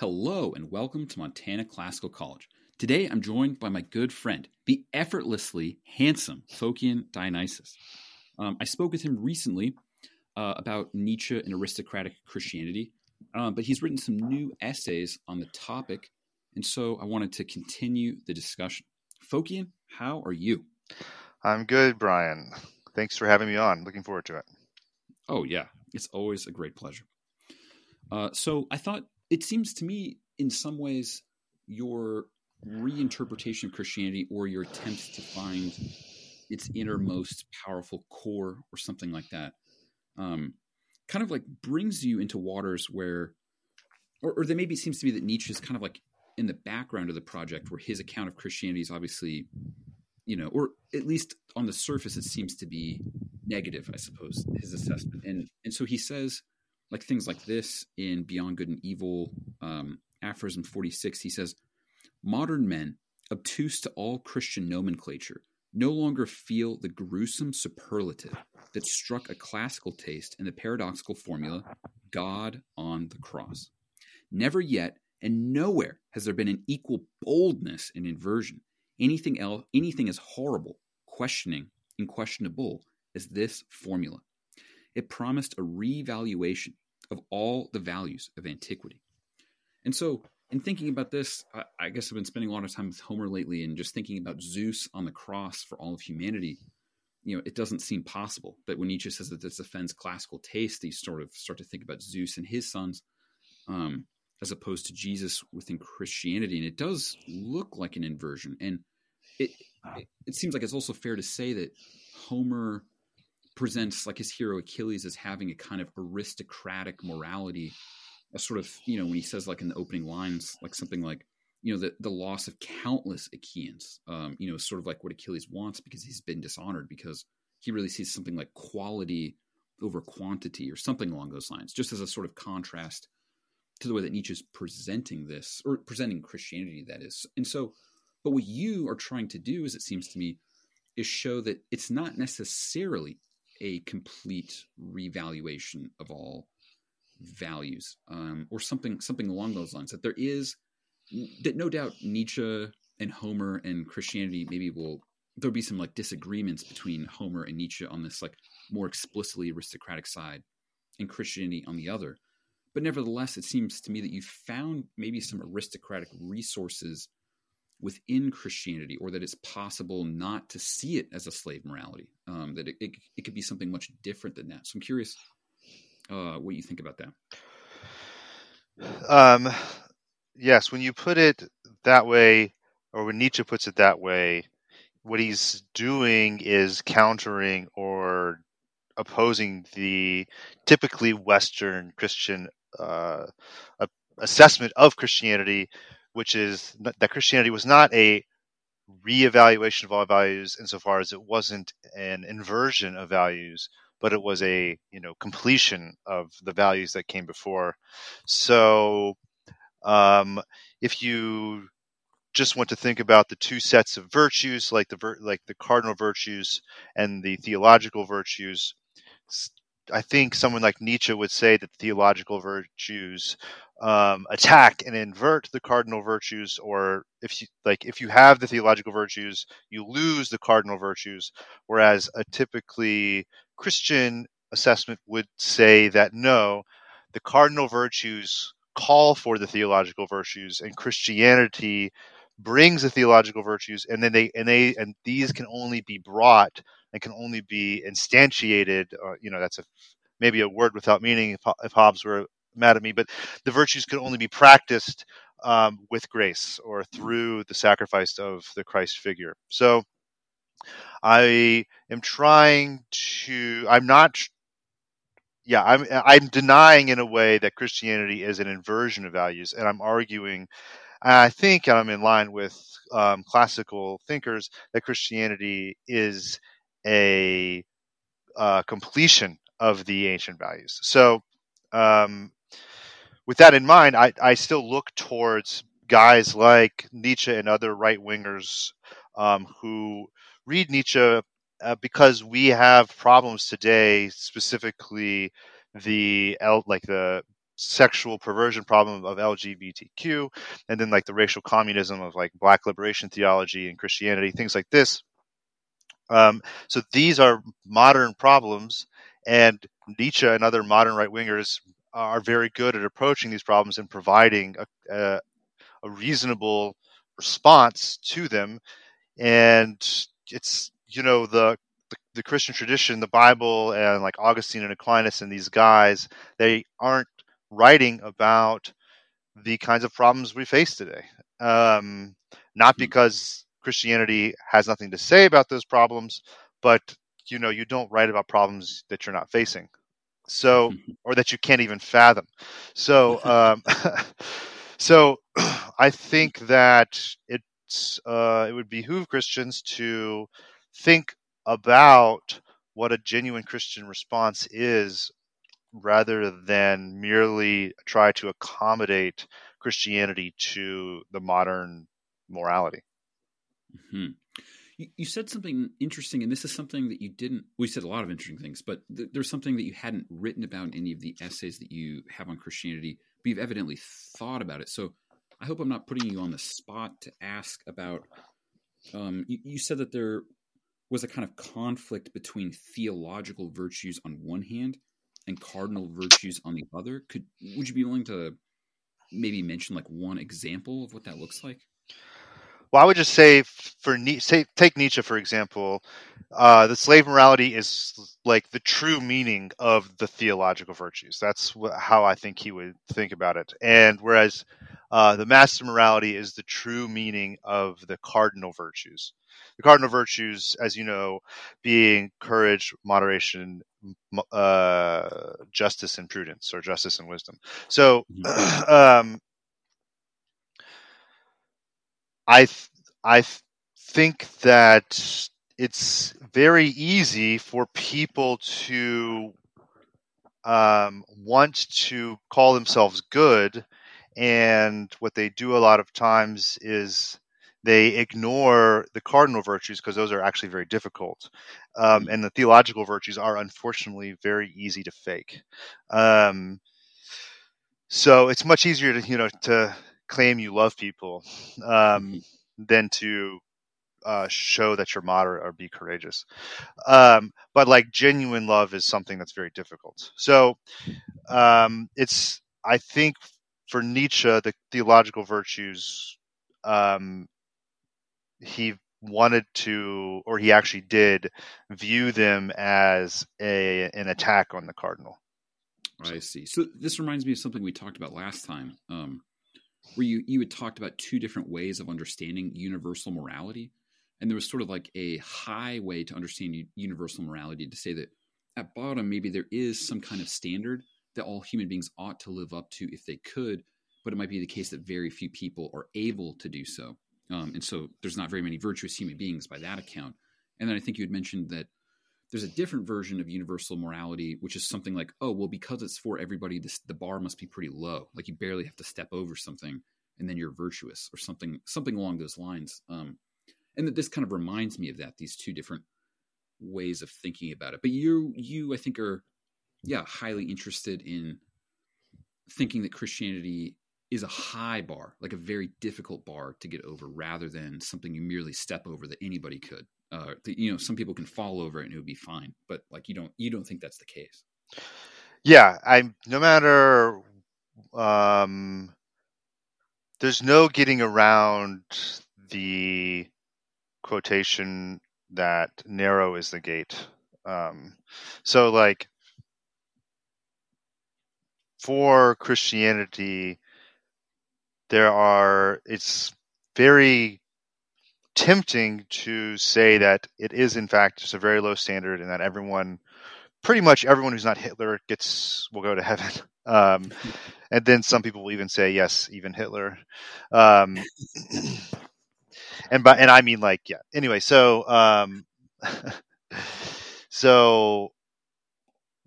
Hello and welcome to Montana Classical College. Today I'm joined by my good friend, the effortlessly handsome Phocaean Dionysius. Um, I spoke with him recently uh, about Nietzsche and aristocratic Christianity, um, but he's written some new essays on the topic, and so I wanted to continue the discussion. Phocaean, how are you? I'm good, Brian. Thanks for having me on. Looking forward to it. Oh, yeah. It's always a great pleasure. Uh, so I thought it seems to me, in some ways, your reinterpretation of Christianity or your attempt to find its innermost powerful core or something like that, um, kind of like brings you into waters where, or, or there maybe seems to be that Nietzsche is kind of like in the background of the project, where his account of Christianity is obviously, you know, or at least on the surface, it seems to be negative, I suppose, his assessment, and and so he says like things like this in Beyond Good and Evil, um, aphorism 46, he says, Modern men, obtuse to all Christian nomenclature, no longer feel the gruesome superlative that struck a classical taste in the paradoxical formula, God on the cross. Never yet and nowhere has there been an equal boldness in inversion. Anything else, anything as horrible, questioning, unquestionable as this formula. It promised a revaluation of all the values of antiquity. And so, in thinking about this, I, I, guess I've been spending a lot of time with Homer lately and just thinking about Zeus on the cross for all of humanity. You know, it doesn't seem possible. that when Nietzsche says that this offends classical taste, you sort of start to think about Zeus and his sons, um, as opposed to Jesus within Christianity. And it does look like an inversion. And it, it, it seems like it's also fair to say that Homer presents like his hero Achilles as having a kind of aristocratic morality, a sort of you know when he says like in the opening lines like something like you know the the loss of countless Achaeans, um, you know sort of like what Achilles wants because he's been dishonored because he really sees something like quality over quantity or something along those lines, just as a sort of contrast to the way that Nietzsche's presenting this or presenting Christianity that is. And so, but what you are trying to do, as it seems to me, is show that it's not necessarily a complete revaluation of all values um, or something something along those lines that there is that no doubt Nietzsche and Homer and Christianity maybe will there'll be some like disagreements between Homer and Nietzsche on this like more explicitly aristocratic side and Christianity on the other. But nevertheless it seems to me that you found maybe some aristocratic resources within Christianity, or that it's possible not to see it as a slave morality, um, that it, it, it, could be something much different than that. So I'm curious uh, what you think about that. Um, yes, when you put it that way, or when Nietzsche puts it that way, what he's doing is countering or opposing the typically Western Christian uh, assessment of Christianity, which is that Christianity was not a reevaluation of all values insofar as it wasn't an inversion of values, but it was a you know completion of the values that came before. So, um, if you just want to think about the two sets of virtues, like the like the cardinal virtues and the theological virtues, I think someone like Nietzsche would say that theological virtues um, attack and invert the cardinal virtues, or if you like, if you have the theological virtues, you lose the cardinal virtues. Whereas a typically Christian assessment would say that no, the cardinal virtues call for the theological virtues, and Christianity brings the theological virtues, and then they and they and these can only be brought and can only be instantiated. Uh, you know, that's a maybe a word without meaning if, if Hobbes were mad at me, but the virtues could only be practiced um, with grace or through the sacrifice of the Christ figure. So I am trying to, I'm not, yeah, I'm, I'm denying in a way that Christianity is an inversion of values, and I'm arguing, I think I'm in line with um, classical thinkers that Christianity is a uh, completion of the ancient values. So, um, with that in mind, I, I still look towards guys like Nietzsche and other right wingers um, who read Nietzsche uh, because we have problems today, specifically the like the sexual perversion problem of LGBTQ, and then like the racial communism of like black liberation theology and Christianity, things like this. Um, so these are modern problems, and Nietzsche and other modern right wingers are very good at approaching these problems and providing a, a, a reasonable response to them. And it's you know the the, the Christian tradition, the Bible, and like Augustine and Aquinas and these guys, they aren't writing about the kinds of problems we face today. Um, not hmm. because Christianity has nothing to say about those problems, but you know, you don't write about problems that you're not facing. So, or that you can't even fathom. So, um, so I think that it's uh, it would behoove Christians to think about what a genuine Christian response is rather than merely try to accommodate Christianity to the modern morality. Mm-hmm. You, you, said something interesting, and this is something that you didn't. We said a lot of interesting things, but th- there's something that you hadn't written about in any of the essays that you have on Christianity, but you've evidently thought about it. So I hope I'm not putting you on the spot to ask about. Um, you, you said that there was a kind of conflict between theological virtues on one hand and cardinal virtues on the other. Could would you be willing to maybe mention like one example of what that looks like? Well, I would just say for say take Nietzsche for example, uh, the slave morality is like the true meaning of the theological virtues. That's wh- how I think he would think about it. And whereas uh, the master morality is the true meaning of the cardinal virtues. The cardinal virtues, as you know, being courage, moderation, uh, justice, and prudence, or justice and wisdom. So, mm-hmm. um, I th- I th- think that it's very easy for people to um, want to call themselves good, and what they do a lot of times is they ignore the cardinal virtues because those are actually very difficult, um, and the theological virtues are unfortunately very easy to fake. Um, so it's much easier to you know to claim you love people um, mm-hmm. than to uh, show that you're moderate or be courageous. Um, but like genuine love is something that's very difficult. So um, it's I think for Nietzsche the theological virtues um, he wanted to or he actually did view them as a an attack on the cardinal. I see. So this reminds me of something we talked about last time. Um, where you you had talked about two different ways of understanding universal morality, and there was sort of like a high way to understand universal morality to say that at bottom maybe there is some kind of standard that all human beings ought to live up to if they could, but it might be the case that very few people are able to do so, um, and so there's not very many virtuous human beings by that account. And then I think you had mentioned that there's a different version of universal morality, which is something like, oh, well, because it's for everybody, this, the bar must be pretty low. Like you barely have to step over something, and then you're virtuous, or something, something along those lines. Um, and that this kind of reminds me of that. These two different ways of thinking about it. But you, you, I think, are, yeah, highly interested in thinking that Christianity is a high bar, like a very difficult bar to get over, rather than something you merely step over that anybody could uh, you know some people can fall over and it would be fine but like you don't you don't think that's the case. Yeah i no matter um there's no getting around the quotation that narrow is the gate. Um so like for christianity there are it's very tempting to say that it is in fact just a very low standard and that everyone pretty much everyone who's not hitler gets will go to heaven. Um, and then some people will even say yes even hitler. Um, and by and i mean like yeah. Anyway so um, so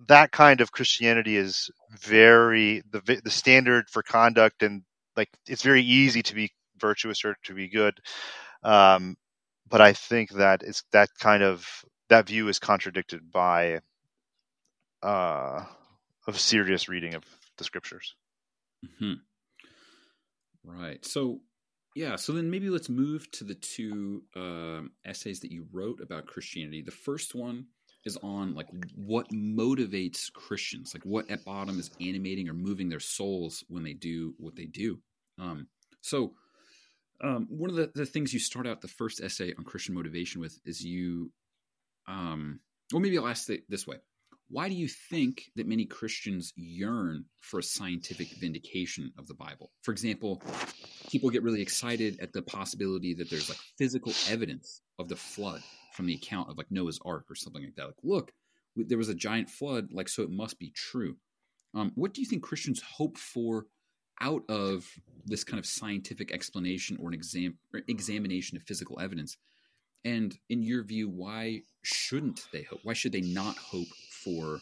that kind of christianity is very the the standard for conduct and like it's very easy to be virtuous or to be good um, but I think that it's that kind of that view is contradicted by uh, a serious reading of the scriptures. hmm Right. So, yeah. So then maybe let's move to the two um, essays that you wrote about Christianity. The first one is on like what motivates Christians, like what at bottom is animating or moving their souls when they do what they do. Um, so, um, one of the, the things you start out the first essay on Christian motivation with is you, um, well, maybe I'll ask it this way. Why do you think that many Christians yearn for a scientific vindication of the Bible? For example, people get really excited at the possibility that there's like physical evidence of the flood from the account of like Noah's Ark or something like that. Like, look, there was a giant flood, like, so it must be true. Um, what do you think Christians hope for out of this kind of scientific explanation or an exam or examination of physical evidence? And in your view, why shouldn't they hope? Why should they not hope for,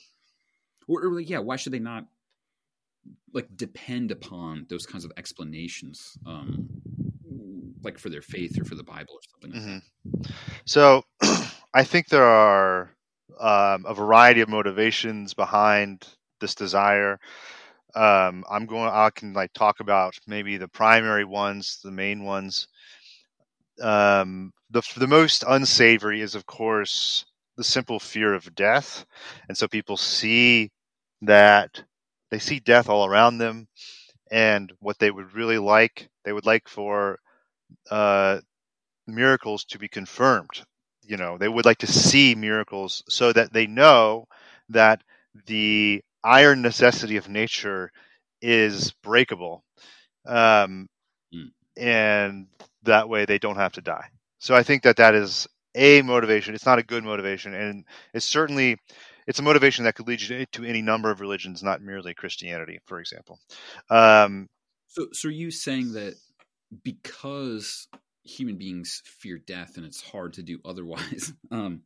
or, or like, yeah, why should they not like depend upon those kinds of explanations, um, like for their faith or for the Bible or something like mm-hmm. So, I think there are um, a variety of motivations behind this desire. Um, I'm going. I can like talk about maybe the primary ones, the main ones. Um, the the most unsavory is, of course, the simple fear of death, and so people see that they see death all around them, and what they would really like, they would like for uh, miracles to be confirmed. You know, they would like to see miracles so that they know that the iron necessity of nature is breakable. Um, mm. And that way they don't have to die. So I think that that is a motivation. It's not a good motivation, and it's certainly it's a motivation that could lead you to, any number of religions, not merely Christianity, for example. Um, so, so are you saying that because human beings fear death and it's hard to do otherwise, um,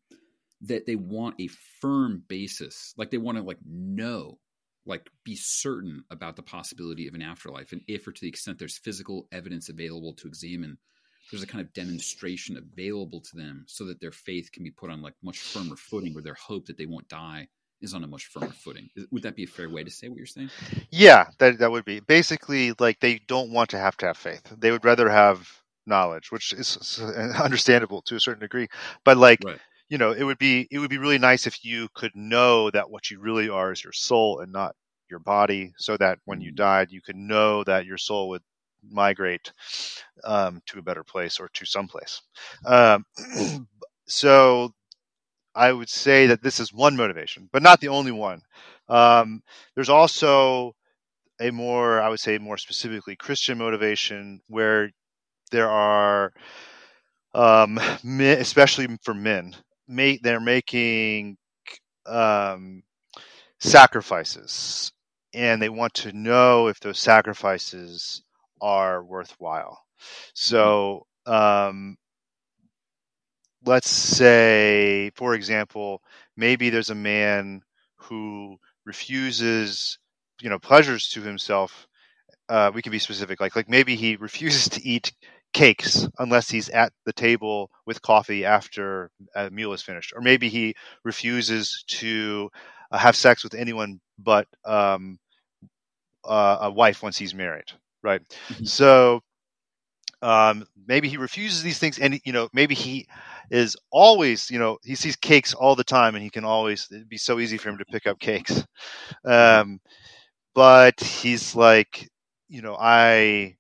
that they want a firm basis, like they want to like know, like be certain about the possibility of an afterlife, and if or to the extent there's physical evidence available to examine there's a kind of demonstration available to them so that their faith can be put on like much firmer footing or their hope that they won't die is on a much firmer footing. Would that be a fair way to say what you're saying? Yeah, that that would be. Basically like they don't want to have to have faith. They would rather have knowledge, which is understandable to a certain degree. But like right. You know, it would be it would be really nice if you could know that what you really are is your soul and not your body so that when you mm. died you could know that your soul would migrate um, to a better place or to some place. Um, so I would say that this is one motivation, but not the only one. Um, there's also a more, I would say, more specifically Christian motivation where there are, um, men, especially for men, they're making um, sacrifices and they want to know if those sacrifices are worthwhile. So, um, let's say, for example, maybe there's a man who refuses, you know, pleasures to himself. Uh, we can be specific, like like maybe he refuses to eat cakes unless he's at the table with coffee after a meal is finished, or maybe he refuses to uh, have sex with anyone but um, uh, a wife once he's married right? Mm-hmm. So um, maybe he refuses these things, and you know, maybe he is always, you know, he sees cakes all the time, and he can always it'd be so easy for him to pick up cakes. Um, but he's like, you know, I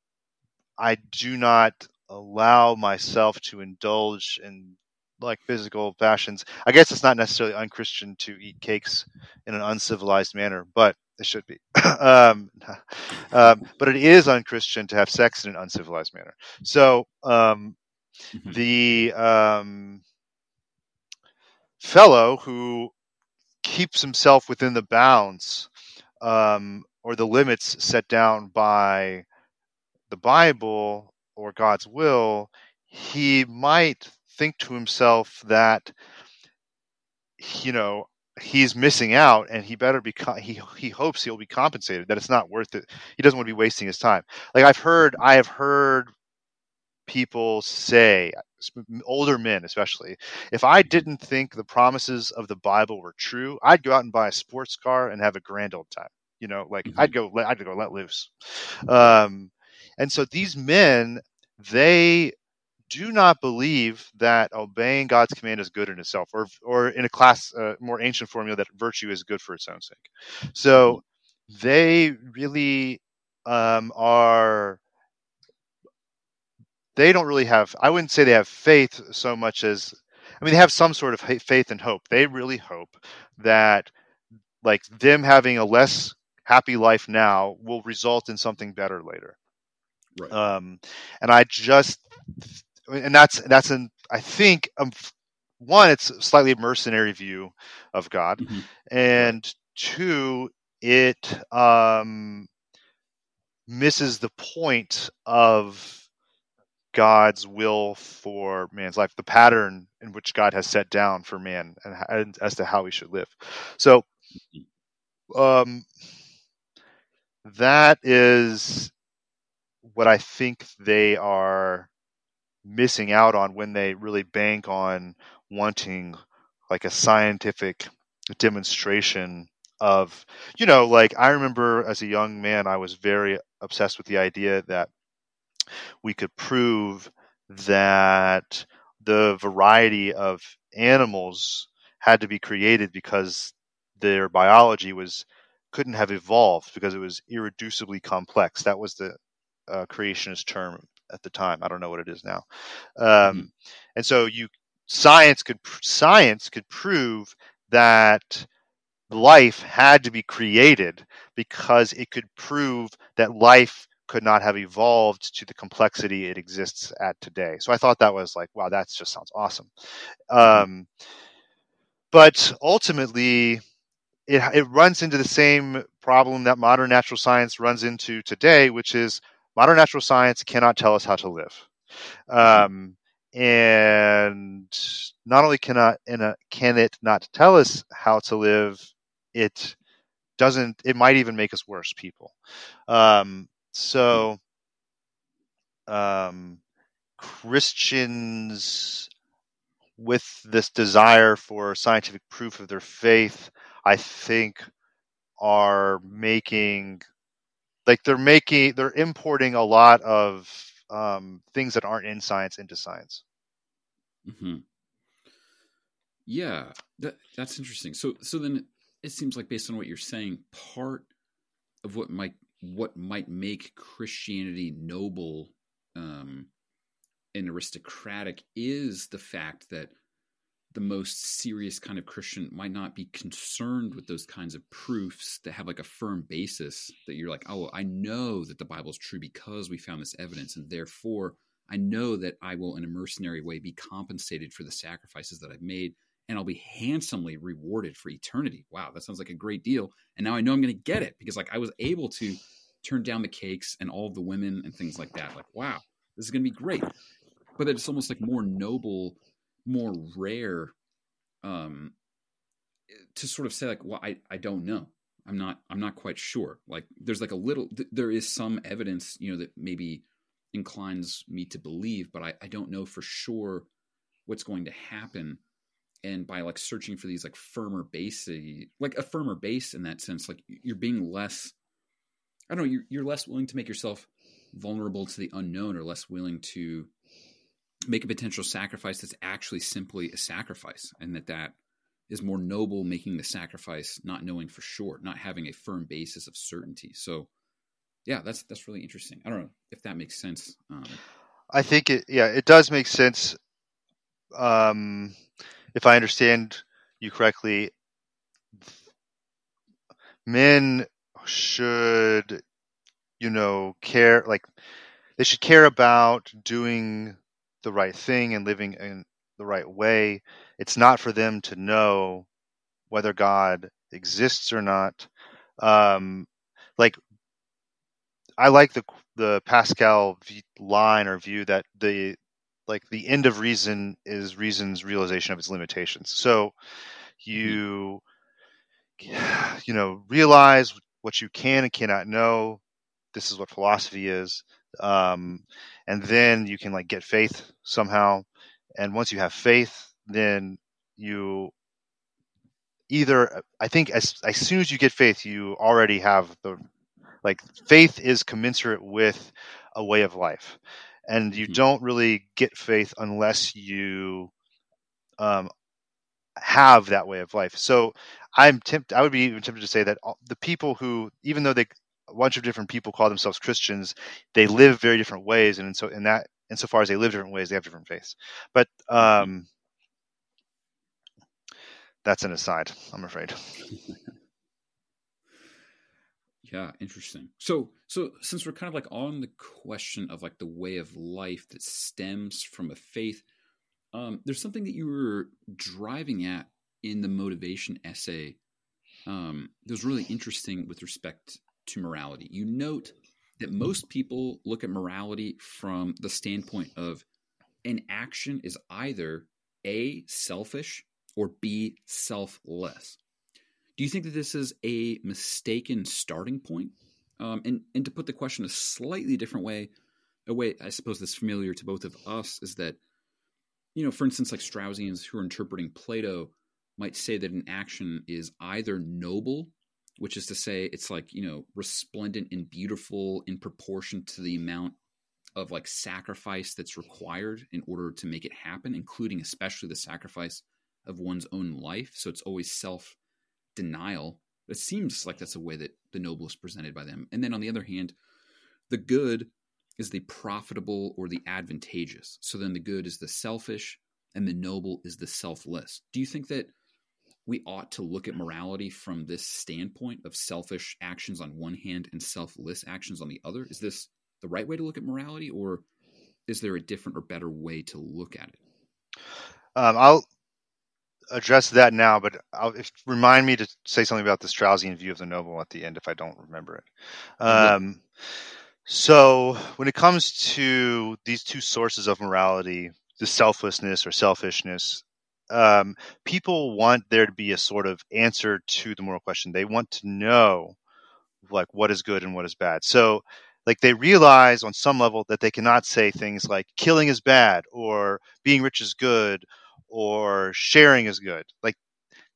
I do not allow myself to indulge in like physical passions. I guess it's not necessarily unchristian to eat cakes in an uncivilized manner, but it should be. um, um, but it is unchristian to have sex in an uncivilized manner. So um, mm-hmm. the um, fellow who keeps himself within the bounds um, or the limits set down by the Bible or God's will, he might think to himself that you know he's missing out and he better be he he hopes he'll be compensated that it's not worth it he doesn't want to be wasting his time like i've heard i have heard people say older men especially if i didn't think the promises of the bible were true i'd go out and buy a sports car and have a grand old time You know, like Mhm. I'd go, I'd go let loose. Um, and so these men, they do not believe that obeying God's command is good in itself, or or in a class uh, more ancient formula that virtue is good for its own sake. So they really um, are. They don't really have. I wouldn't say they have faith so much as, I mean, they have some sort of faith and hope. They really hope that, like them having a less happy life now, will result in something better later. Right. Um, and I just, and that's that's an I think um, one, it's a slightly mercenary view of God, Mhm. and two, it um, misses the point of God's will for man's life, the pattern in which God has set down for man, and, and as to how he should live. So, um, that is what I think they are missing out on when they really bank on wanting like a scientific demonstration of you know like i remember as a young man i was very obsessed with the idea that we could prove that the variety of animals had to be created because their biology was couldn't have evolved because it was irreducibly complex. That was the uh, creationist term at the time i don't know what it is now um, and so you science could science could prove that life had to be created because it could prove that life could not have evolved to the complexity it exists at today. So I thought that was like, wow, that just sounds awesome. Um, but ultimately, it, it runs into the same problem that modern natural science runs into today, which is modern natural science cannot tell us how to live. Um, and not only cannot a, can it not tell us how to live, it doesn't. It might even make us worse people. Um, so, um, Christians with this desire for scientific proof of their faith, I think, are making like they're making they're importing a lot of um, things that aren't in science into science. hmm Yeah, that that's interesting. So so then it seems like based on what you're saying, part of what might what might make Christianity noble um, and aristocratic is the fact that the most serious kind of Christian might not be concerned with those kinds of proofs that have like a firm basis that you're like, oh, I know that the Bible's true because we found this evidence, and therefore I know that I will, in a mercenary way, be compensated for the sacrifices that I've made, and I'll be handsomely rewarded for eternity. Wow, that sounds like a great deal. And now I know I'm going to get it because, like, I was able to turn down the cakes and all the women and things like that. Like, wow, this is going to be great. But it's almost like more noble, more rare, um, to sort of say like, well, I I don't know. I'm not I'm not quite sure. Like, there's like a little, th- there is some evidence, you know, that maybe inclines me to believe, but I, I don't know for sure what's going to happen. And by like searching for these like firmer base, like a firmer base in that sense, like you're being less, I don't know, you're, you're less willing to make yourself vulnerable to the unknown or less willing to make a potential sacrifice that's actually simply a sacrifice and that that is more noble making the sacrifice not knowing for sure not having a firm basis of certainty so yeah that's that's really interesting i don't know if that makes sense um, I think it, yeah, it does make sense. Um, if I understand you correctly, men should, you know, care like they should care about doing the right thing and living in the right way. It's not for them to know whether God exists or not. Um, like I like the the Pascal v- line or view that the like the end of reason is reason's realization of its limitations. So you you know realize what you can and cannot know. This is what philosophy is, um, and then you can like get faith somehow. And once you have faith, then you either I think as as soon as you get faith, you already have the like faith is commensurate with a way of life, and you Mhm. don't really get faith unless you um, have that way of life. So I'm tempted. I would be even tempted to say that all- the people who, even though they a bunch of different people call themselves Christians, they live very different ways, and in so in that insofar as they live different ways, they have different faiths. But um, that's an aside. I'm afraid. Yeah, interesting. So, so since we're kind of like on the question of like the way of life that stems from a faith, um, there's something that you were driving at in the motivation essay um, that was really interesting with respect to morality. You note that most people look at morality from the standpoint of an action is either A, selfish, or B, selfless. Do you think that this is a mistaken starting point? Um, and, and to put the question a slightly different way, a way I suppose that's familiar to both of us is that, you know, for instance, like Straussians who are interpreting Plato might say that an action is either noble, which is to say it's like, you know, resplendent and beautiful in proportion to the amount of like sacrifice that's required in order to make it happen, including especially the sacrifice of one's own life. So it's always self denial. It seems like that's a way that the noble is presented by them. And then on the other hand, the good is the profitable or the advantageous. So then the good is the selfish and the noble is the selfless. Do you think that we ought to look at morality from this standpoint of selfish actions on one hand and selfless actions on the other? Is this the right way to look at morality or is there a different or better way to look at it? Um, I'll address that now, but I'll if, remind me to say something about the Straussian view of the noble at the end if I don't remember it. will. Um, so when it comes to these two sources of morality, the selflessness or selfishness, um, people want there to be a sort of answer to the moral question. They want to know like what is good and what is bad. So like they realize on some level that they cannot say things like killing is bad or being rich is good or sharing is good. Like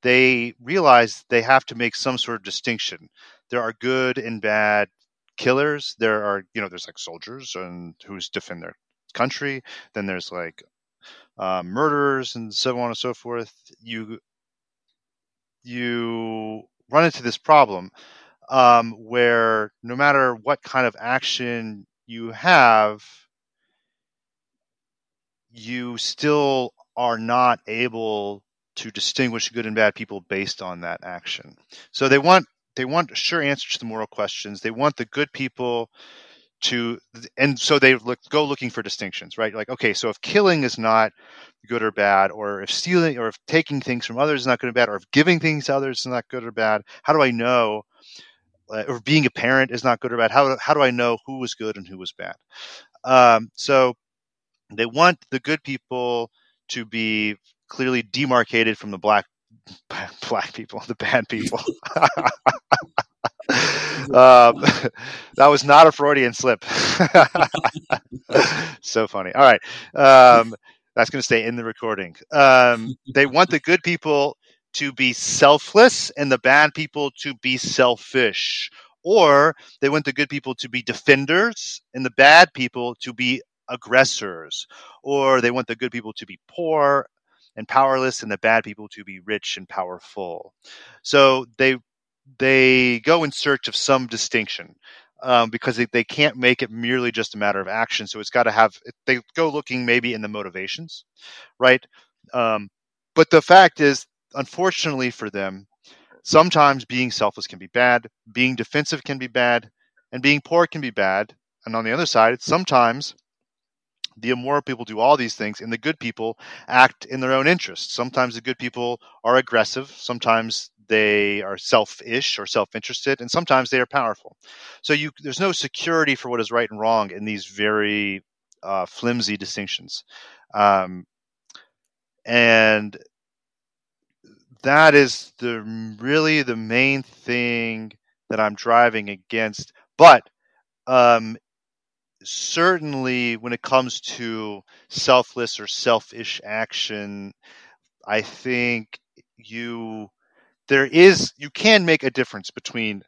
they realize they have to make some sort of distinction. There are good and bad killers. There are, you know, there's like soldiers and who's defend their country. Then there's like uh, murderers and so on and so forth. You you run into this problem um, where no matter what kind of action you have, you still are not able to distinguish good and bad people based on that action. So they want they want sure answers to the moral questions. They want the good people to and so they look, go looking for distinctions, right? Like okay, so if killing is not good or bad, or if stealing or if taking things from others is not good or bad, or if giving things to others is not good or bad, how do I know? Uh, or being a parent is not good or bad. How how do I know who was good and who was bad? Um, so they want the good people to be clearly demarcated from the black black people, the bad people. um, that was not a Freudian slip. so funny. All right, um, that's going to stay in the recording. Um, they want the good people to be selfless and the bad people to be selfish, or they want the good people to be defenders and the bad people to be aggressors, or they want the good people to be poor and powerless and the bad people to be rich and powerful. So they they go in search of some distinction um, because they, they can't make it merely just a matter of action. So it's got to have they go looking maybe in the motivations, right? Um, but the fact is, unfortunately for them, sometimes being selfless can be bad, being defensive can be bad, and being poor can be bad. And on the other side, sometimes the immoral people do all these things and the good people act in their own interests sometimes the good people are aggressive sometimes they are selfish or self-interested and sometimes they are powerful. So you there's no security for what is right and wrong in these very uh, flimsy distinctions. Um, and that is the really the main thing that i'm driving against. But um, certainly when it comes to selfless or selfish action, I think you there is you can make a difference between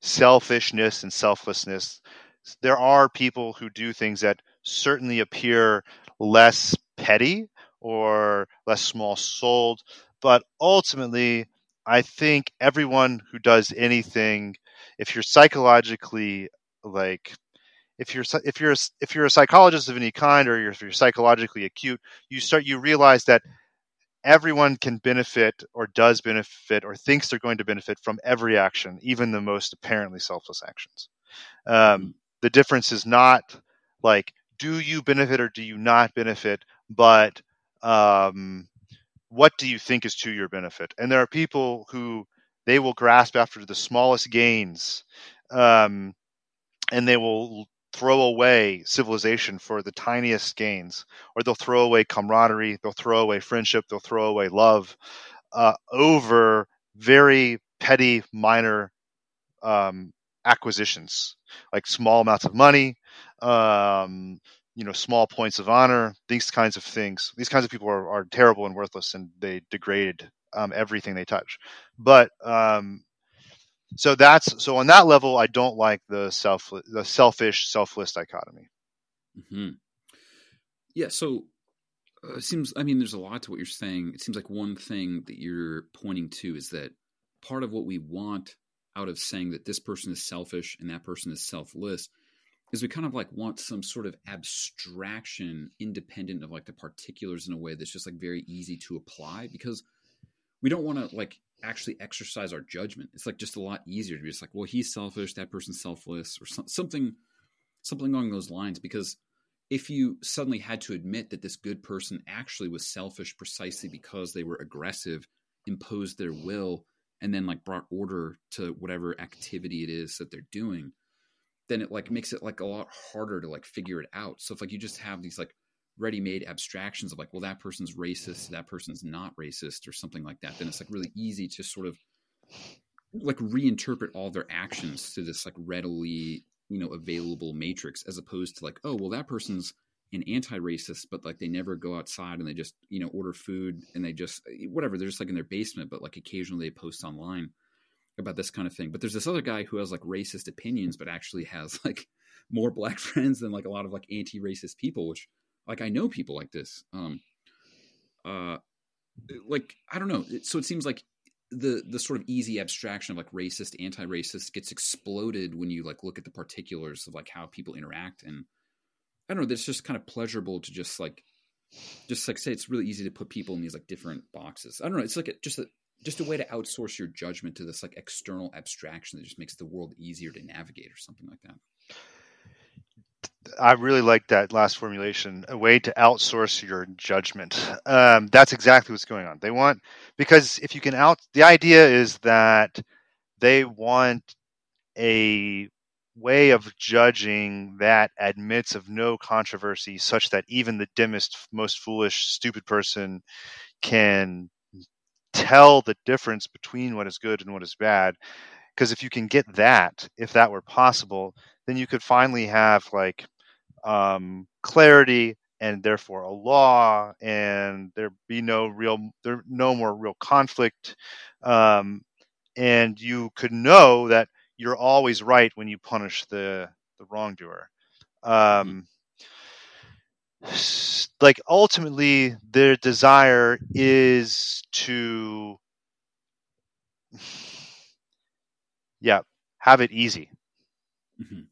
selfishness and selflessness. There are people who do things that certainly appear less petty or less small souled, but ultimately, I think everyone who does anything, if you're psychologically like if you're if you're if you're a psychologist of any kind or if you're psychologically acute, you start you realize that everyone can benefit or does benefit or thinks they're going to benefit from every action, even the most apparently selfless actions. Um, mm-hmm. the difference is not like do you benefit or do you not benefit, but um, what do you think is to your benefit? And there are people who they will grasp after the smallest gains, um, and they will throw away civilization for the tiniest gains, or they'll throw away camaraderie, they'll throw away friendship, they'll throw away love uh, over very petty, minor um, acquisitions, like small amounts of money, um, you know, small points of honor, these kinds of things. These kinds of people are, are terrible and worthless, and they degrade um, everything they touch. But um, so that's so on that level, I don't like the self the selfish selfless dichotomy. Mm-hmm. Yeah. So uh, it seems. I mean, there's a lot to what you're saying. It seems like one thing that you're pointing to is that part of what we want out of saying that this person is selfish and that person is selfless is we kind of like want some sort of abstraction independent of like the particulars in a way that's just like very easy to apply because we don't want to like actually exercise our judgment. It's like just a lot easier to be just like, well, he's selfish, that person's selfless, or so- something, something along those lines. Because if you suddenly had to admit that this good person actually was selfish precisely because they were aggressive, imposed their will, and then like brought order to whatever activity it is that they're doing, then it like makes it like a lot harder to like figure it out. So if like you just have these like ready-made abstractions of like well that person's racist that person's not racist or something like that then it's like really easy to sort of like reinterpret all their actions to this like readily you know available matrix as opposed to like oh well that person's an anti-racist but like they never go outside and they just you know order food and they just eh, whatever they're just like in their basement but like occasionally they post online about this kind of thing. But there's this other guy who has like racist opinions but actually has like more black friends than like a lot of like anti-racist people which like I know people like this. Um, uh, like I don't know. So it seems like the the sort of easy abstraction of like racist, anti-racist gets exploded when you like look at the particulars of like how people interact, and I don't know. It's just kind of pleasurable to just like just like say it's really easy to put people in these like different boxes. I don't know. It's like a, just a just a way to outsource your judgment to this like external abstraction that just makes the world easier to navigate or something like that. I really like that last formulation, a way to outsource your judgment. Um, that's exactly what's going on. They want because if you can out, the idea is that they want a way of judging that admits of no controversy, such that even the dimmest, most foolish, stupid person can tell the difference between what is good and what is bad. Because if you can get that, if that were possible, then you could finally have like um, clarity and therefore a law, and there be no real there no more real conflict, um, and you could know that you're always right when you punish the the wrongdoer. Um, like ultimately, their desire is to, yeah, have it easy. Mm-hmm.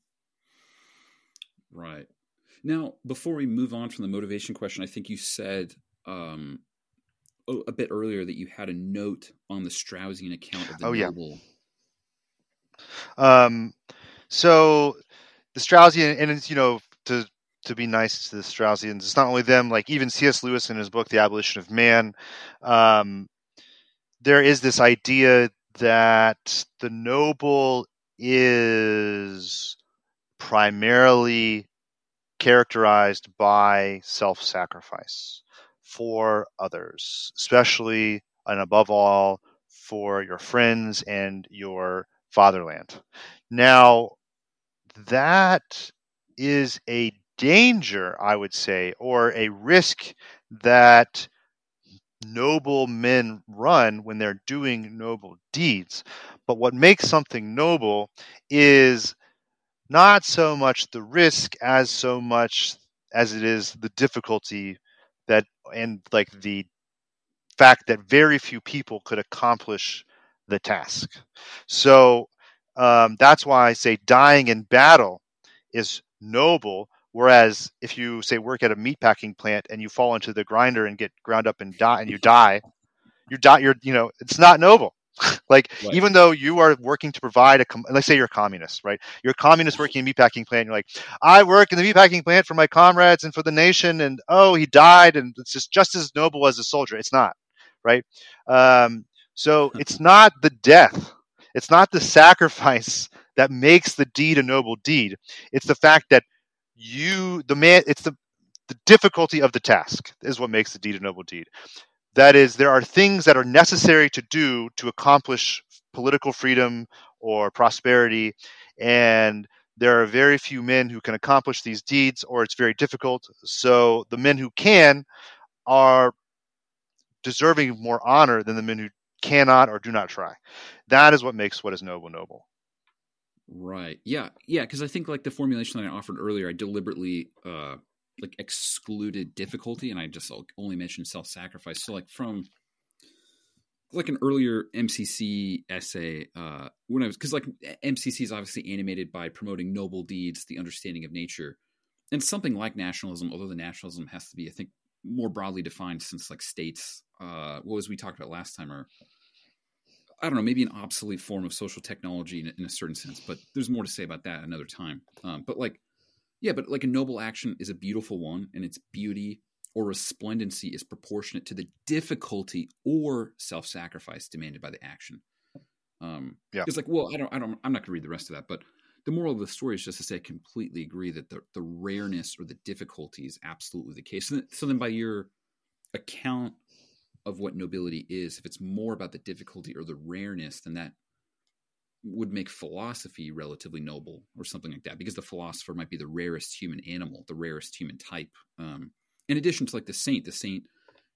Right. Now, before we move on from the motivation question, I think you said um, a bit earlier that you had a note on the Straussian account of the oh, noble. Yeah. Um, so the Straussian, and it's, you know, to to be nice to the Straussians, it's not only them. Like even C.S. Lewis in his book, The Abolition of Man, um, there is this idea that the noble is primarily characterized by self sacrifice for others, especially and above all for your friends and your fatherland. Now, that is a danger, I would say, or a risk that noble men run when they're doing noble deeds. But what makes something noble is not so much the risk as so much as it is the difficulty that and like the fact that very few people could accomplish the task. So um, that's why I say dying in battle is noble. Whereas if you say work at a meatpacking plant and you fall into the grinder and get ground up and die and you die, you die. You're you know it's not noble. like right. even though you are working to provide a let's say you're a communist right? You're a communist working in a meatpacking plant you're like i work in the meatpacking plant for my comrades and for the nation and oh he died and it's just just as noble as a soldier. It's not right? Um, so it's not the death it's not the sacrifice that makes the deed a noble deed. It's the fact that you the man it's the the difficulty of the task is what makes the deed a noble deed that is, there are things that are necessary to do to accomplish political freedom or prosperity, and there are very few men who can accomplish these deeds, or it's very difficult. So the men who can are deserving more honor than the men who cannot or do not try. That is what makes what is noble noble. Right. Yeah. Yeah. Because I think like the formulation that I offered earlier, I deliberately uh, like excluded difficulty and I just only mentioned self sacrifice. So like from like an earlier MCC essay, uh, when I was because like MCC is obviously animated by promoting noble deeds, the understanding of nature, and something like nationalism. Although the nationalism has to be, I think, more broadly defined since like states, uh, what was we talked about last time, or I don't know, maybe an obsolete form of social technology in, in a certain sense. But there's more to say about that another time. Um, but like yeah, but like a noble action is a beautiful one, and its beauty or resplendency is proportionate to the difficulty or self-sacrifice demanded by the action. Um, yeah, it's like, well, I don't, I don't, I'm not going to read the rest of that, but the moral of the story is just to say, I completely agree that the the rareness or the difficulty is absolutely the case. So then, so then by your account of what nobility is, if it's more about the difficulty or the rareness, then that would make philosophy relatively noble or something like that because the philosopher might be the rarest human animal the rarest human type um, in addition to like the saint. The saint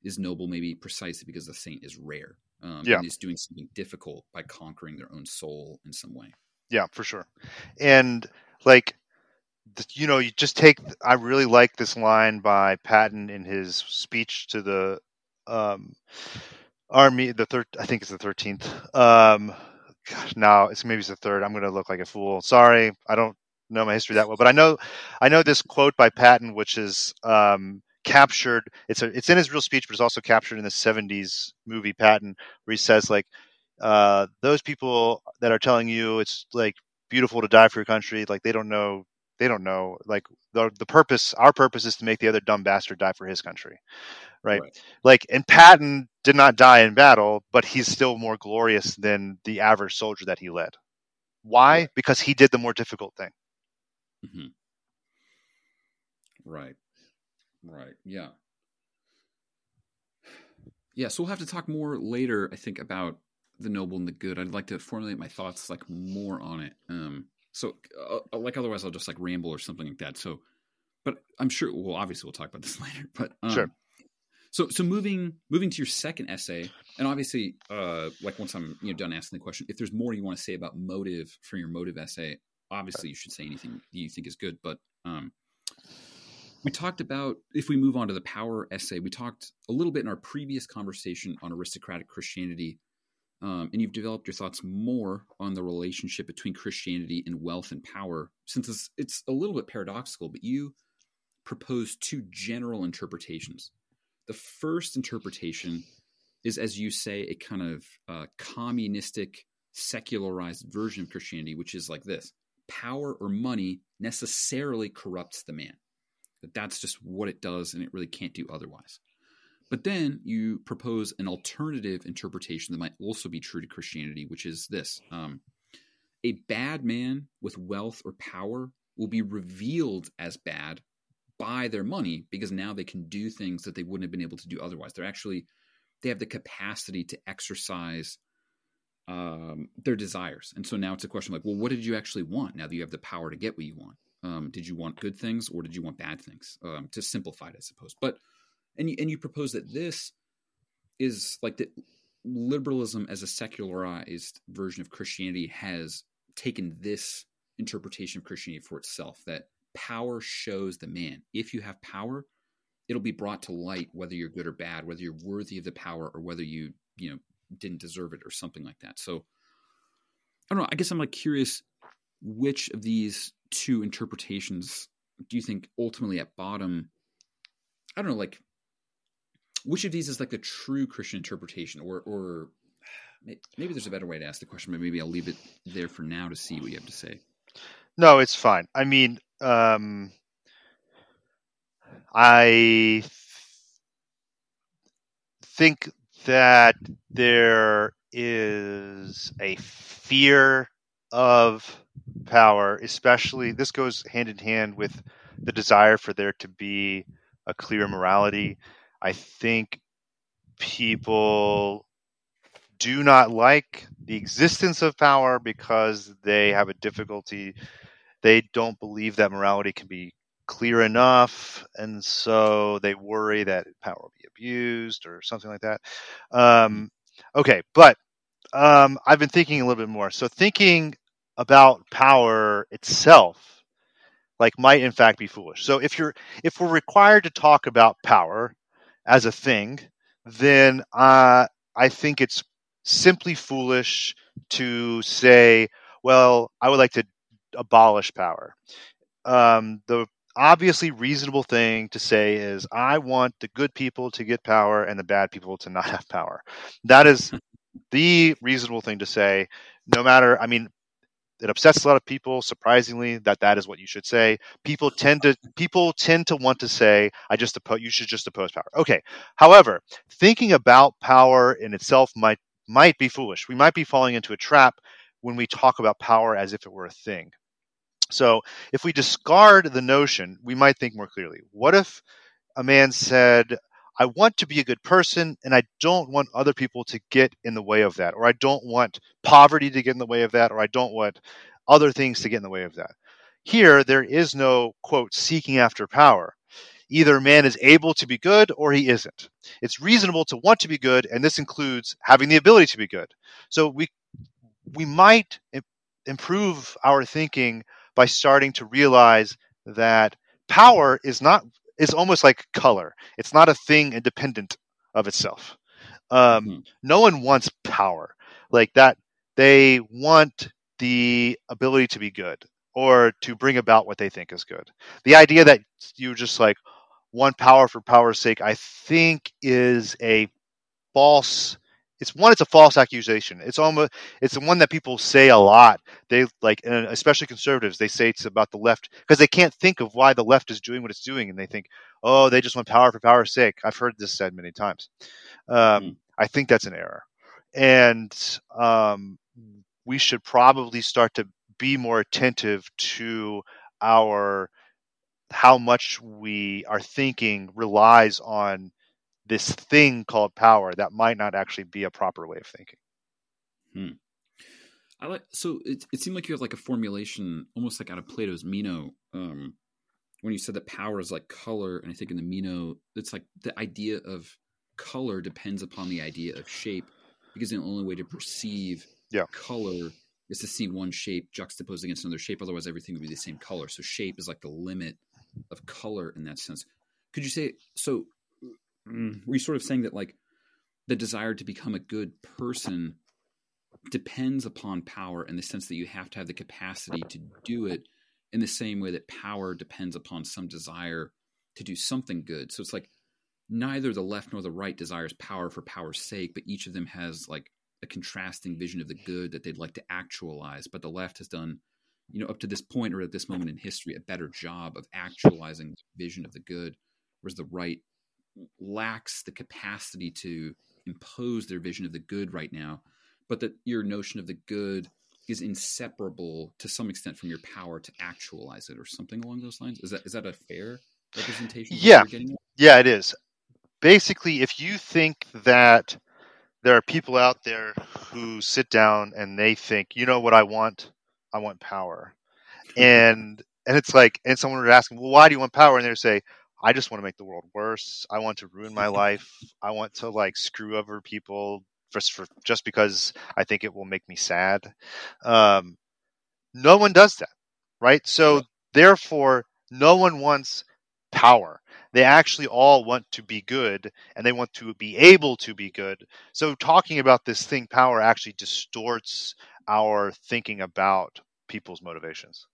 is noble maybe precisely because the saint is rare um, yeah. and is doing something difficult by conquering their own soul in some way. Yeah for sure. And like you know you just take i really like this line by patton in his speech to the um, army the third i think it's the 13th now it's maybe it's the third. I'm going to look like a fool. Sorry, I don't know my history that well, but I know I know this quote by Patton, which is um, captured. It's a, it's in his real speech, but it's also captured in the '70s movie Patton, where he says like, uh, "Those people that are telling you it's like beautiful to die for your country, like they don't know." They don't know, like the the purpose. Our purpose is to make the other dumb bastard die for his country, right? right? Like, and Patton did not die in battle, but he's still more glorious than the average soldier that he led. Why? Right. Because he did the more difficult thing. Mm-hmm. Right. Right. Yeah. Yeah. So we'll have to talk more later, I think, about the noble and the good. I'd like to formulate my thoughts like more on it. Um, so, uh, like, otherwise, I'll just like ramble or something like that. So, but I'm sure. Well, obviously, we'll talk about this later. But um, sure. So so moving moving to your second essay, and obviously, uh, like once I'm you know done asking the question, if there's more you want to say about motive for your motive essay, obviously you should say anything you think is good. But um, we talked about if we move on to the power essay, we talked a little bit in our previous conversation on aristocratic Christianity, um, and you've developed your thoughts more on the relationship between Christianity and wealth and power. Since it's, it's a little bit paradoxical, but you propose two general interpretations the first interpretation is, as you say, a kind of uh, communistic, secularized version of Christianity, which is like this power or money necessarily corrupts the man. That that's just what it does, and it really can't do otherwise. But then you propose an alternative interpretation that might also be true to Christianity, which is this um, a bad man with wealth or power will be revealed as bad buy their money because now they can do things that they wouldn't have been able to do otherwise. They're actually they have the capacity to exercise um, their desires. And so now it's a question like, well, what did you actually want now that you have the power to get what you want? Um, did you want good things or did you want bad things? Um, to simplify it, I suppose. But and you, and you propose that this is like that liberalism as a secularized version of Christianity has taken this interpretation of Christianity for itself that power shows the man. If you have power, it'll be brought to light whether you're good or bad, whether you're worthy of the power or whether you, you know, didn't deserve it or something like that. So I don't know. I guess I'm like curious which of these two interpretations do you think ultimately at bottom I don't know, like which of these is like the true Christian interpretation or or maybe there's a better way to ask the question, but maybe I'll leave it there for now to see what you have to say. No, it's fine. I mean, um, I think that there is a fear of power, especially this goes hand in hand with the desire for there to be a clear morality. I think people do not like the existence of power because they have a difficulty. They don't believe that morality can be clear enough, and so they worry that power will be abused or something like that. Um, okay, but um, I've been thinking a little bit more. So thinking about power itself, like, might in fact be foolish. So if you're if we're required to talk about power as a thing, then uh, I think it's simply foolish to say, well, I would like to abolish power. Um, the obviously reasonable thing to say is, I want the good people to get power and the bad people to not have power. That is the reasonable thing to say, no matter, I mean, it upsets a lot of people surprisingly that that is what you should say people tend to people tend to want to say i just oppose you should just oppose power okay however thinking about power in itself might might be foolish we might be falling into a trap when we talk about power as if it were a thing so if we discard the notion we might think more clearly what if a man said I want to be a good person and I don't want other people to get in the way of that, or I don't want poverty to get in the way of that, or I don't want other things to get in the way of that. Here, there is no, quote, seeking after power. Either man is able to be good or he isn't. It's reasonable to want to be good, and this includes having the ability to be good. So we, we might improve our thinking by starting to realize that power is not is almost like color. It's not a thing independent of itself. Um, mm-hmm. No one wants power like that. They want the ability to be good or to bring about what they think is good. The idea that you're just like want power for power's sake, I think, is a false it's one it's a false accusation. It's almost it's the one that people say a lot. They like especially conservatives they say it's about the left because they can't think of why the left is doing what it's doing and they think oh they just want power for power's sake. I've heard this said many times. Um, mm. i think that's an error. And um, we should probably start to be more attentive to our how much we are thinking relies on this thing called power that might not actually be a proper way of thinking. Hmm. I like so it. It seemed like you have like a formulation, almost like out of Plato's Meno, um, when you said that power is like color, and I think in the Meno, it's like the idea of color depends upon the idea of shape, because the only way to perceive yeah. color is to see one shape juxtaposed against another shape. Otherwise, everything would be the same color. So shape is like the limit of color in that sense. Could you say so? mm, were you sort of saying that like the desire to become a good person depends upon power in the sense that you have to have the capacity to do it in the same way that power depends upon some desire to do something good. So it's like neither the left nor the right desires power for power's sake, but each of them has like a contrasting vision of the good that they'd like to actualize. But the left has done, you know, up to this point or at this moment in history, a better job of actualizing the vision of the good, whereas the right lacks the capacity to impose their vision of the good right now, but that your notion of the good is inseparable to some extent from your power to actualize it or something along those lines. Is that is that a fair representation? Yeah. Yeah, it is. Basically, if you think that there are people out there who sit down and they think, you know what I want? I want power. and and it's like and someone would ask Well, why do you want power? And they would say, I just want to make the world worse. I want to ruin my life. I want to like screw over people just for just because I think it will make me sad. Um, no one does that, right? So therefore, no one wants power. They actually all want to be good and they want to be able to be good. So talking about this thing power actually distorts our thinking about people's motivations.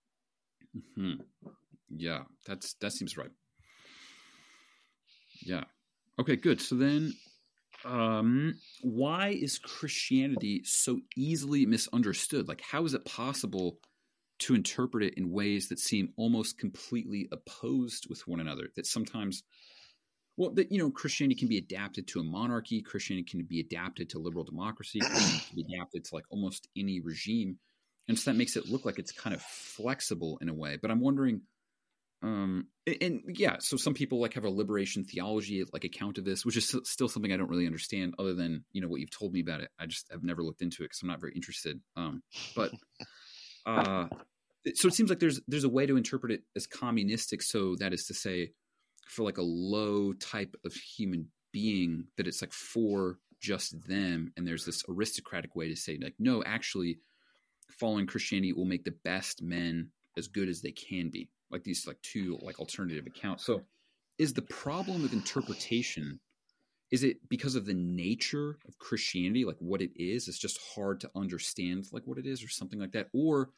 Mm-hmm. Yeah, that's that seems right. Yeah. Okay, good. So then um why is Christianity so easily misunderstood? Like how is it possible to interpret it in ways that seem almost completely opposed with one another that sometimes well that you know christianity can be adapted to a monarchy christianity can be adapted to liberal democracy can be adapted to like almost any regime and so that makes it look like it's kind of flexible in a way but i'm wondering um and yeah so some people like have a liberation theology like account of this which is still something i don't really understand other than you know what you've told me about it. I just have never looked into it because i'm not very interested um but uh so it seems like there's there's a way to interpret it as communistic so that is to say for like a low type of human being that it's like for just them and there's this aristocratic way to say like no actually following christianity will make the best men as good as they can be. Like these like two like alternative accounts. So is the problem of interpretation is it because of the nature of christianity like what it is it's just hard to understand like what it is or something like that? Or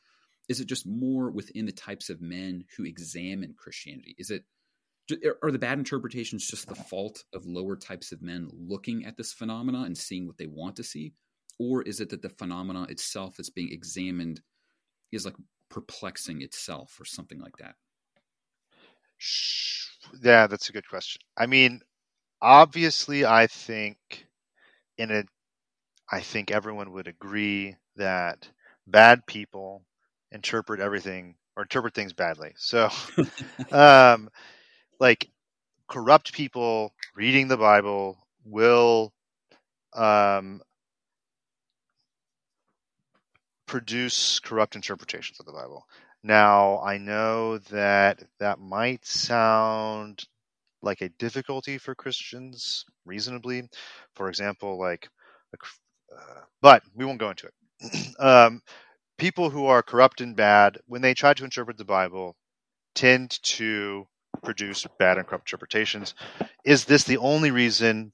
is it just more within the types of men who examine Christianity? Is it are the bad interpretations just the fault of lower types of men looking at this phenomena and seeing what they want to see, or is it that the phenomena itself that's being examined is like perplexing itself or something like that? Yeah, that's a good question. I mean, obviously, I think in a, I think everyone would agree that bad people interpret everything or interpret things badly. So, um, like corrupt people reading the Bible will um, produce corrupt interpretations of the Bible. Now, I know that that might sound like a difficulty for Christians, reasonably. For example, like, uh, but we won't go into it. um, people who are corrupt and bad, when they try to interpret the Bible, tend to produce bad and corrupt interpretations. Is this the only reason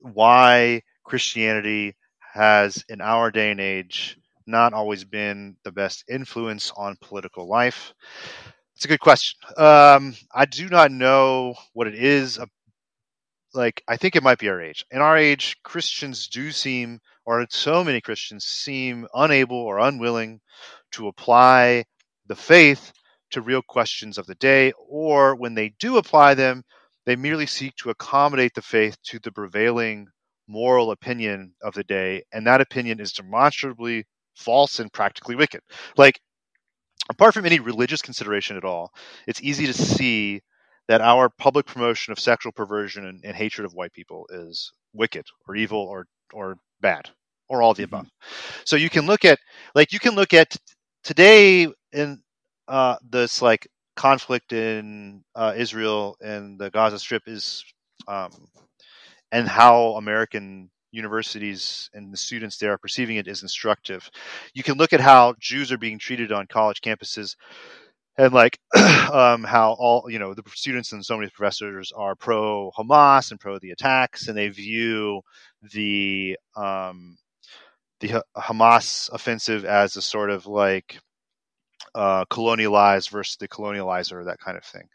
why Christianity has, in our day and age, not always been the best influence on political life? It's a good question. Um, I do not know what it is. Like, I think it might be our age. In our age, Christians do seem or so many Christians seem unable or unwilling to apply the faith to real questions of the day, or when they do apply them, they merely seek to accommodate the faith to the prevailing moral opinion of the day, and that opinion is demonstrably false and practically wicked. Like, apart from any religious consideration at all, it's easy to see that our public promotion of sexual perversion and, and hatred of white people is wicked or evil or or bad or all the mm-hmm. above. So you can look at like you can look at today in uh, this like conflict in uh, Israel and the Gaza Strip is um, and how American universities and the students there are perceiving it as instructive. You can look at how Jews are being treated on college campuses and like um, how all you know the students and so many professors are pro Hamas and pro the attacks, and they view the um, the Hamas offensive as a sort of like uh, colonialized versus the colonializer, that kind of thing.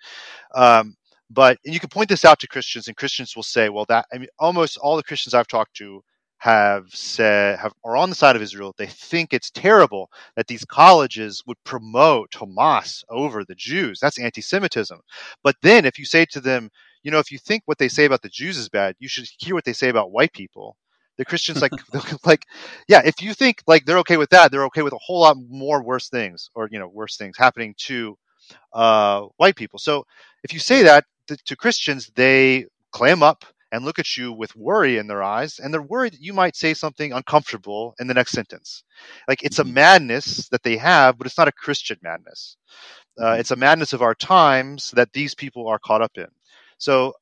Um, but and you can point this out to Christians, and Christians will say, "Well, that I mean, almost all the Christians I've talked to have said have are on the side of Israel. They think it's terrible that these colleges would promote Hamas over the Jews. That's anti-Semitism. But then, if you say to them, you know, if you think what they say about the Jews is bad, you should hear what they say about white people the Christians like like yeah, if you think like they're okay with that, they're okay with a whole lot more worse things or you know worse things happening to uh, white people. So if you say that to, to Christians, they clam up and look at you with worry in their eyes, and they're worried that you might say something uncomfortable in the next sentence. Like it's a mm-hmm. madness that they have, but it's not a Christian madness. Uh, mm-hmm. it's a madness of our times that these people are caught up in. So,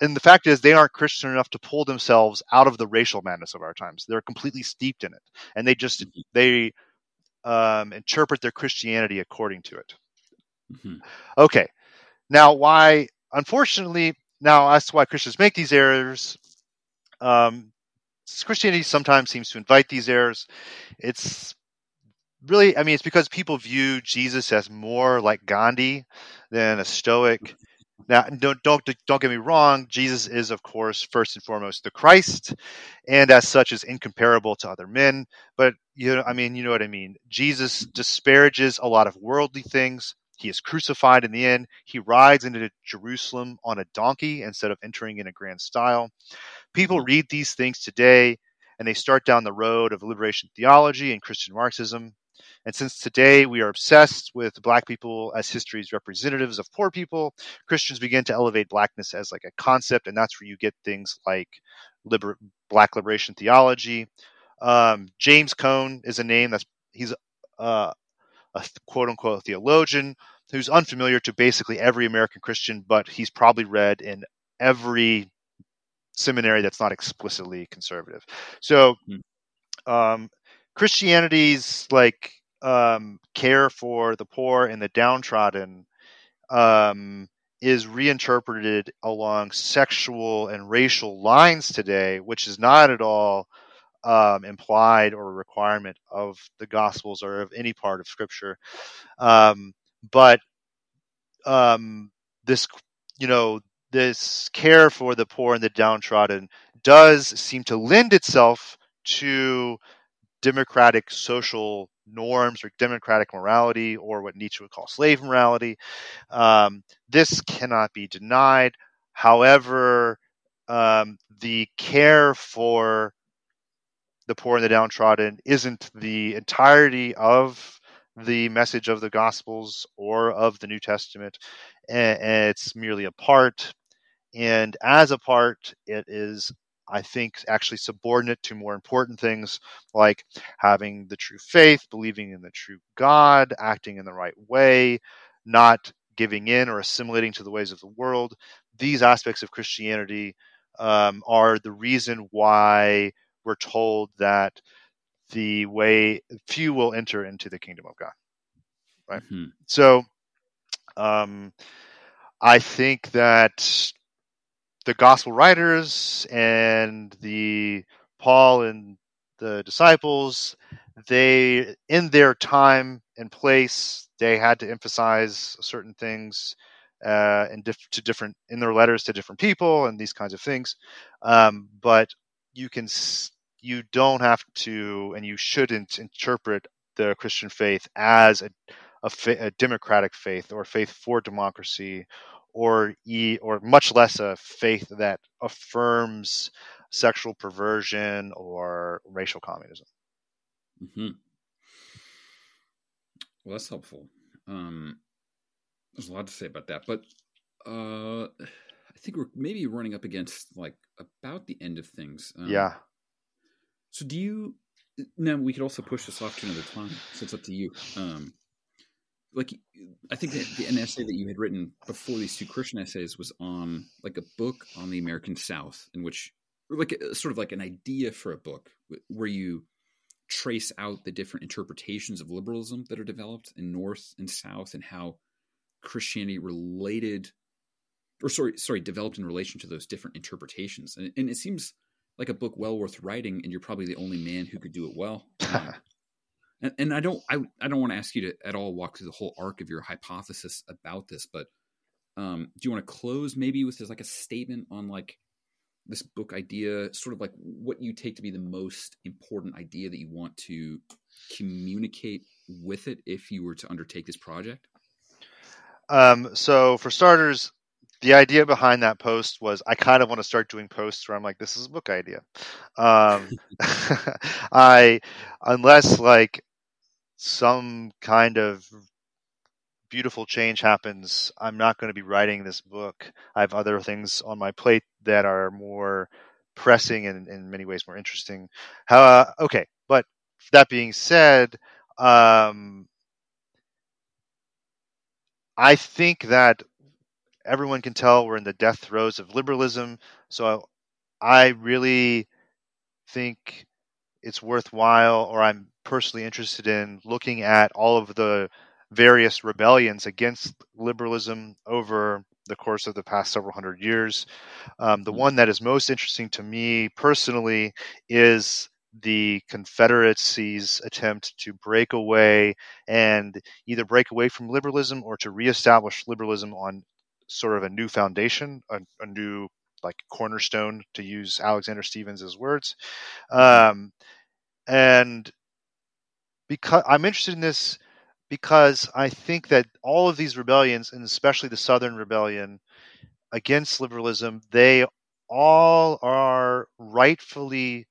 and the fact is, they aren't Christian enough to pull themselves out of the racial madness of our times. They're completely steeped in it, and they just Mhm. they um, interpret their Christianity according to it. Mhm. Okay, now why? Unfortunately, now as to why Christians make these errors, um, Christianity sometimes seems to invite these errors. It's really, I mean, it's because people view Jesus as more like Gandhi than a Stoic. Now, don't don't don't get me wrong. Jesus is, of course, first and foremost the Christ, and as such is incomparable to other men. But you know, I mean, you know what I mean. Jesus disparages a lot of worldly things. He is crucified in the end. He rides into Jerusalem on a donkey instead of entering in a grand style. People read these things today and they start down the road of liberation theology and Christian Marxism. And since today we are obsessed with black people as history's representatives of poor people, Christians begin to elevate blackness as like a concept, and that's where you get things like liber- black liberation theology. Um, James Cone is a name that's he's uh, a quote unquote theologian who's unfamiliar to basically every American Christian, but he's probably read in every seminary that's not explicitly conservative. So, um, Christianity's like um, care for the poor and the downtrodden um, is reinterpreted along sexual and racial lines today, which is not at all um, implied or a requirement of the Gospels or of any part of Scripture. Um, but um, this, you know, this care for the poor and the downtrodden does seem to lend itself to democratic social norms or democratic morality or what Nietzsche would call slave morality. Um, this cannot be denied. However, um, the care for the poor and the downtrodden isn't the entirety of the message of the Gospels or of the New Testament. And, it's merely a part. And as a part, it is I think actually subordinate to more important things like having the true faith, believing in the true God, acting in the right way, not giving in or assimilating to the ways of the world. These aspects of Christianity um, are the reason why we're told that the way few will enter into the kingdom of God. Right. Mm-hmm. So, um, I think that the gospel writers and the Paul and the disciples, they in their time and place, they had to emphasize certain things uh, in diff- to different in their letters to different people and these kinds of things. Um, but you can you don't have to and you shouldn't interpret the Christian faith as a a, fa- a democratic faith or faith for democracy or e or much less a faith that affirms sexual perversion or racial communism. Mm-hmm. Well, that's helpful. Um, there's a lot to say about that, but uh, I think we're maybe running up against like about the end of things. Um, yeah. So, do you? Now we could also push this off to another time. So it's up to you. Um, like I think the, an essay that you had written before these two Christian essays was on like a book on the American South, in which like a, sort of like an idea for a book where you trace out the different interpretations of liberalism that are developed in North and South, and how Christianity related, or sorry, sorry, developed in relation to those different interpretations. And, and it seems like a book well worth writing, and you're probably the only man who could do it well. Um, and, and I don't I, I don't want to ask you to at all walk through the whole arc of your hypothesis about this, but um, do you want to close maybe with just like a statement on like this book idea, sort of like what you take to be the most important idea that you want to communicate with it if you were to undertake this project? Um, so for starters, the idea behind that post was I kind of want to start doing posts where I'm like, this is a book idea. Um, I, unless like some kind of beautiful change happens, I'm not going to be writing this book. I have other things on my plate that are more pressing and in many ways more interesting. Uh, okay, but that being said, um, I think that everyone can tell we're in the death throes of liberalism. So I really think it's worthwhile, or I'm personally interested in looking at all of the various rebellions against liberalism over the course of the past several hundred years. Um, the one that is most interesting to me personally is the Confederacy's attempt to break away and either break away from liberalism or to reestablish liberalism on sort of a new foundation, a, a new like cornerstone, to use Alexander Stephens' words. Um, and because I'm interested in this because I think that all of these rebellions, and especially the Southern Rebellion against liberalism, they all are rightfully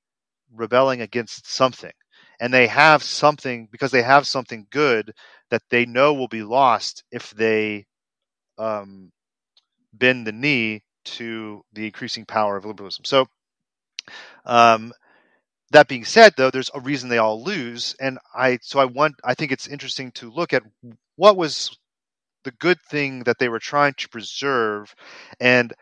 rebelling against something. And they have something because they have something good that they know will be lost if they um, bend the knee to the increasing power of liberalism. So, um, that being said, though, there's a reason they all lose, and I so I want I think it's interesting to look at what was the good thing that they were trying to preserve, and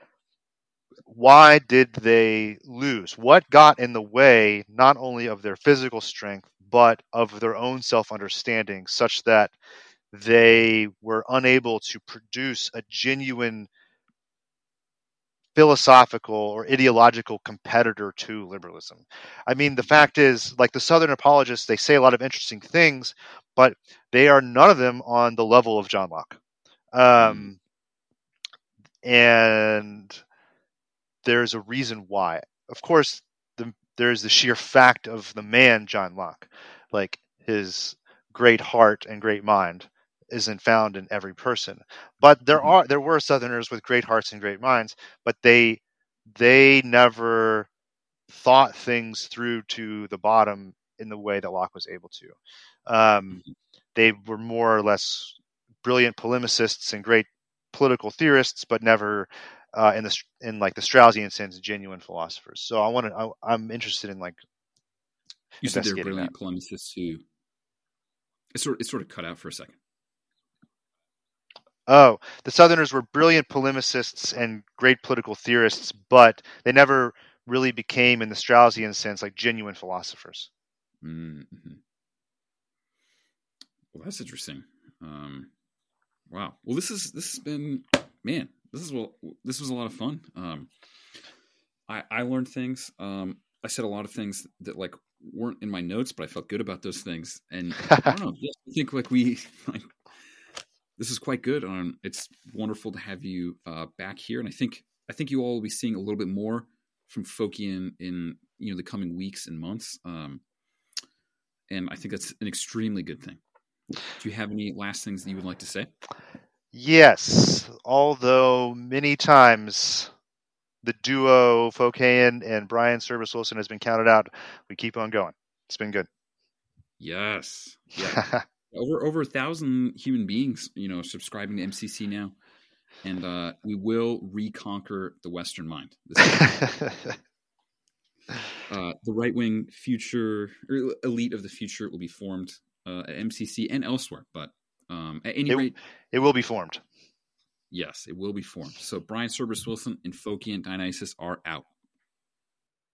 why did they lose? What got in the way not only of their physical strength but of their own self understanding, such that they were unable to produce a genuine philosophical or ideological competitor to liberalism. I mean, the fact is, like the Southern apologists, they say a lot of interesting things, but they are none of them on the level of John Locke. Um, and there's a reason why. Of course, the, there's the sheer fact of the man, John Locke, like his great heart and great mind isn't found in every person. But there mm-hmm. are there were Southerners with great hearts and great minds, but they they never thought things through to the bottom in the way that Locke was able to. Um, mm-hmm. they were more or less brilliant polemicists and great political theorists, but never uh, in the in like the Straussian sense, genuine philosophers. So I want to. I, am interested in like. You said they're brilliant that. polemicists who. It sort it sort of cut out for a second. Oh, the Southerners were brilliant polemicists and great political theorists, but they never really became, in the Straussian sense, like genuine philosophers. Mm-hmm. Well, that's interesting. Um, wow. Well, this is this has been man. This is well. This was a lot of fun. Um, I I learned things. Um, I said a lot of things that like weren't in my notes, but I felt good about those things. And I don't know. I think like we like this is quite good. Um, it's wonderful to have you uh, back here, and I think I think you all will be seeing a little bit more from Phocaean in you know the coming weeks and months. Um, and I think that's an extremely good thing. Do you have any last things that you would like to say? Yes, although many times the duo Phocaean and Brian Service Wilson has been counted out, we keep on going. It's been good. Yes. Yeah. over over a thousand human beings, you know, subscribing to MCC now, and uh, we will reconquer the Western mind. uh, the right wing future or elite of the future will be formed uh, at MCC and elsewhere, but um, at any it, rate, it will be formed. Yes, it will be formed. So Brian Cerberus Wilson and Phocaean Dionysius are out.